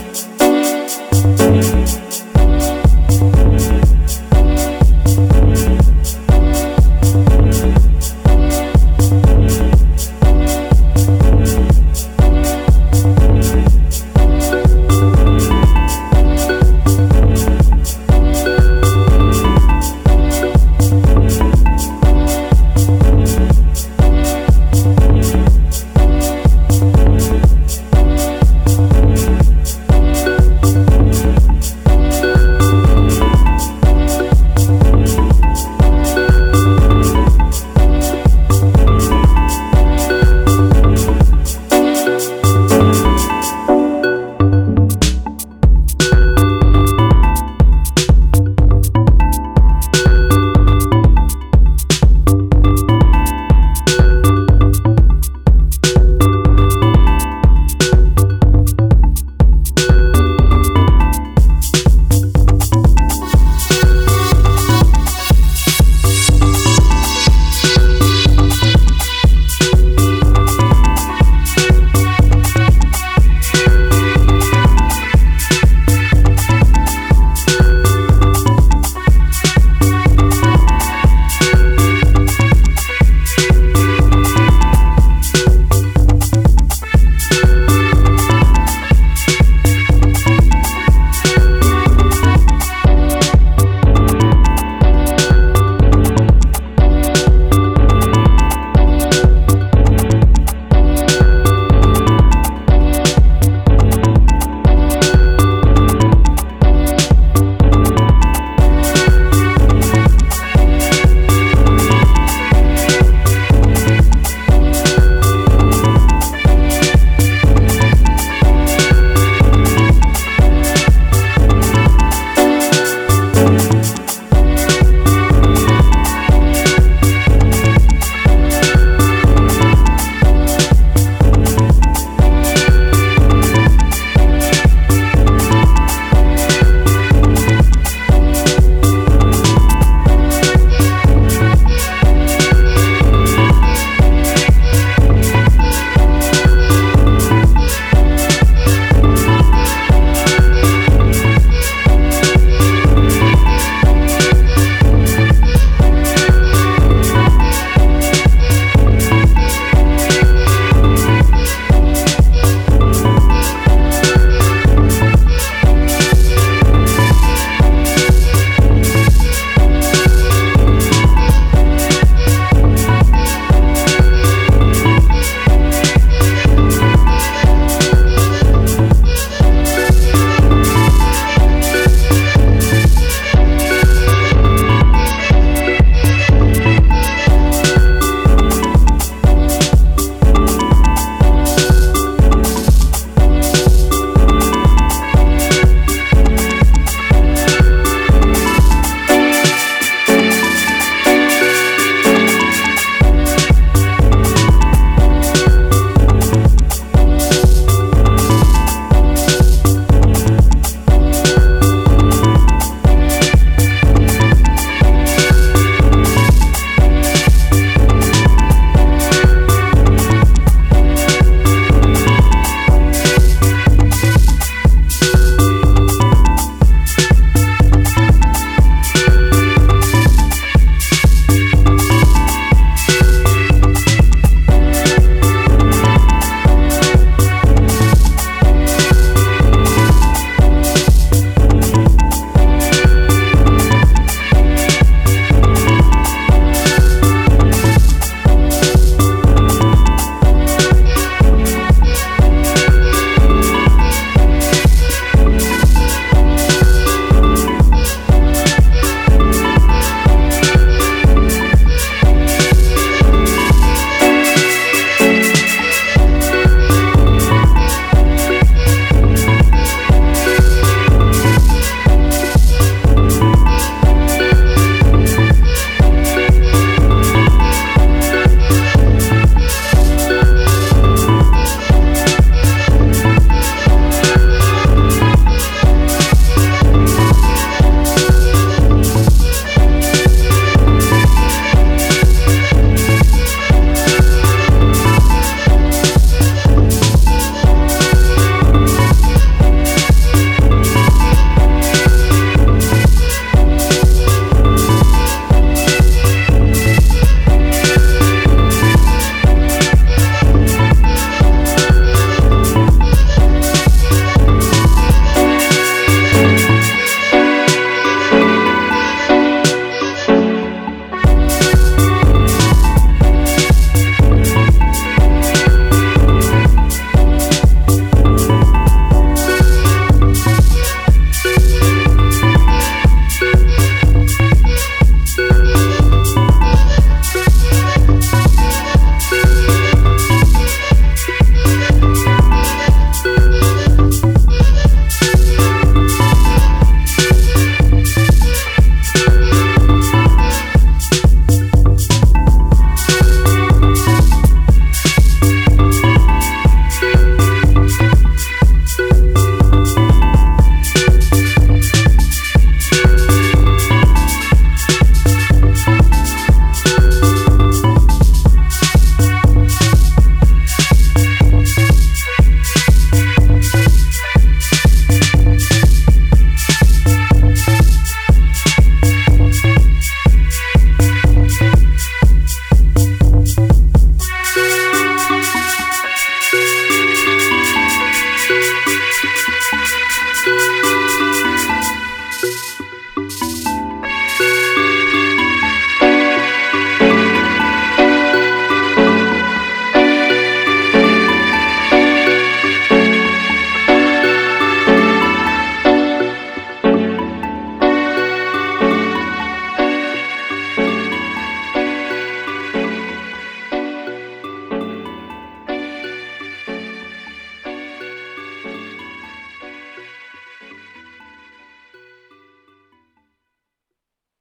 you.